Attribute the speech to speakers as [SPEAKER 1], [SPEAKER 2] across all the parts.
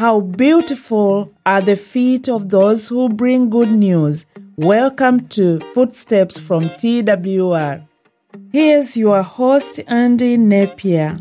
[SPEAKER 1] How beautiful are the feet of those who bring good news. Welcome to Footsteps from TWR. Here's your host, Andy Napier.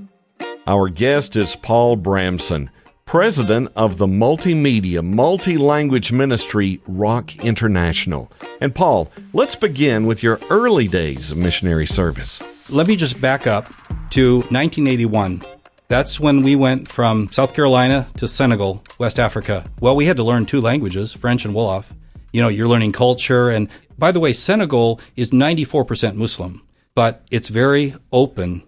[SPEAKER 2] Our guest is Paul Bramsen, president of the multimedia, multi language ministry Rock International. And Paul, let's begin with your early days of missionary service.
[SPEAKER 3] Let me just back up to 1981. That's when we went from South Carolina to Senegal, West Africa. Well, we had to learn two languages, French and Wolof. You know, you're learning culture. And by the way, Senegal is 94% Muslim, but it's very open.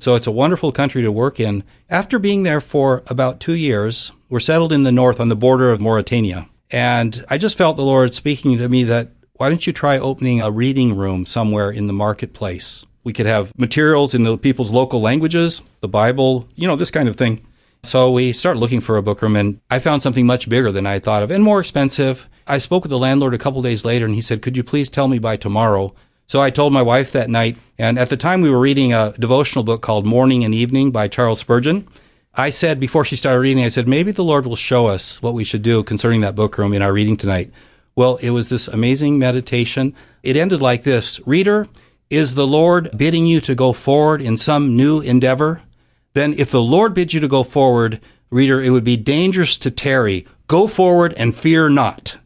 [SPEAKER 3] So it's a wonderful country to work in. After being there for about two years, we're settled in the north on the border of Mauritania. And I just felt the Lord speaking to me that why don't you try opening a reading room somewhere in the marketplace? We could have materials in the people's local languages, the Bible, you know, this kind of thing. So we started looking for a book room and I found something much bigger than I thought of and more expensive. I spoke with the landlord a couple days later and he said, could you please tell me by tomorrow? So I told my wife that night. And at the time we were reading a devotional book called Morning and Evening by Charles Spurgeon. I said before she started reading, I said, maybe the Lord will show us what we should do concerning that book room in our reading tonight. Well, it was this amazing meditation. It ended like this. Reader, is the Lord bidding you to go forward in some new endeavor? Then if the Lord bids you to go forward, reader, it would be dangerous to tarry. Go forward and fear not.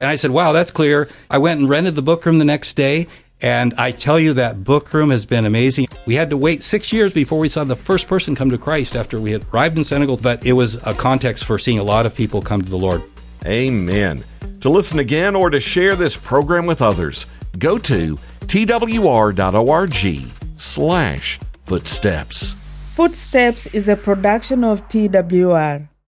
[SPEAKER 3] And I said, wow, that's clear. I went and rented the book room the next day. And I tell you that book room has been amazing. We had to wait six years before we saw the first person come to Christ after we had arrived in Senegal, but it was a context for seeing a lot of people come to the Lord.
[SPEAKER 2] Amen. To listen again or to share this program with others, go to twr.org slash footsteps.
[SPEAKER 1] Footsteps is a production of TWR.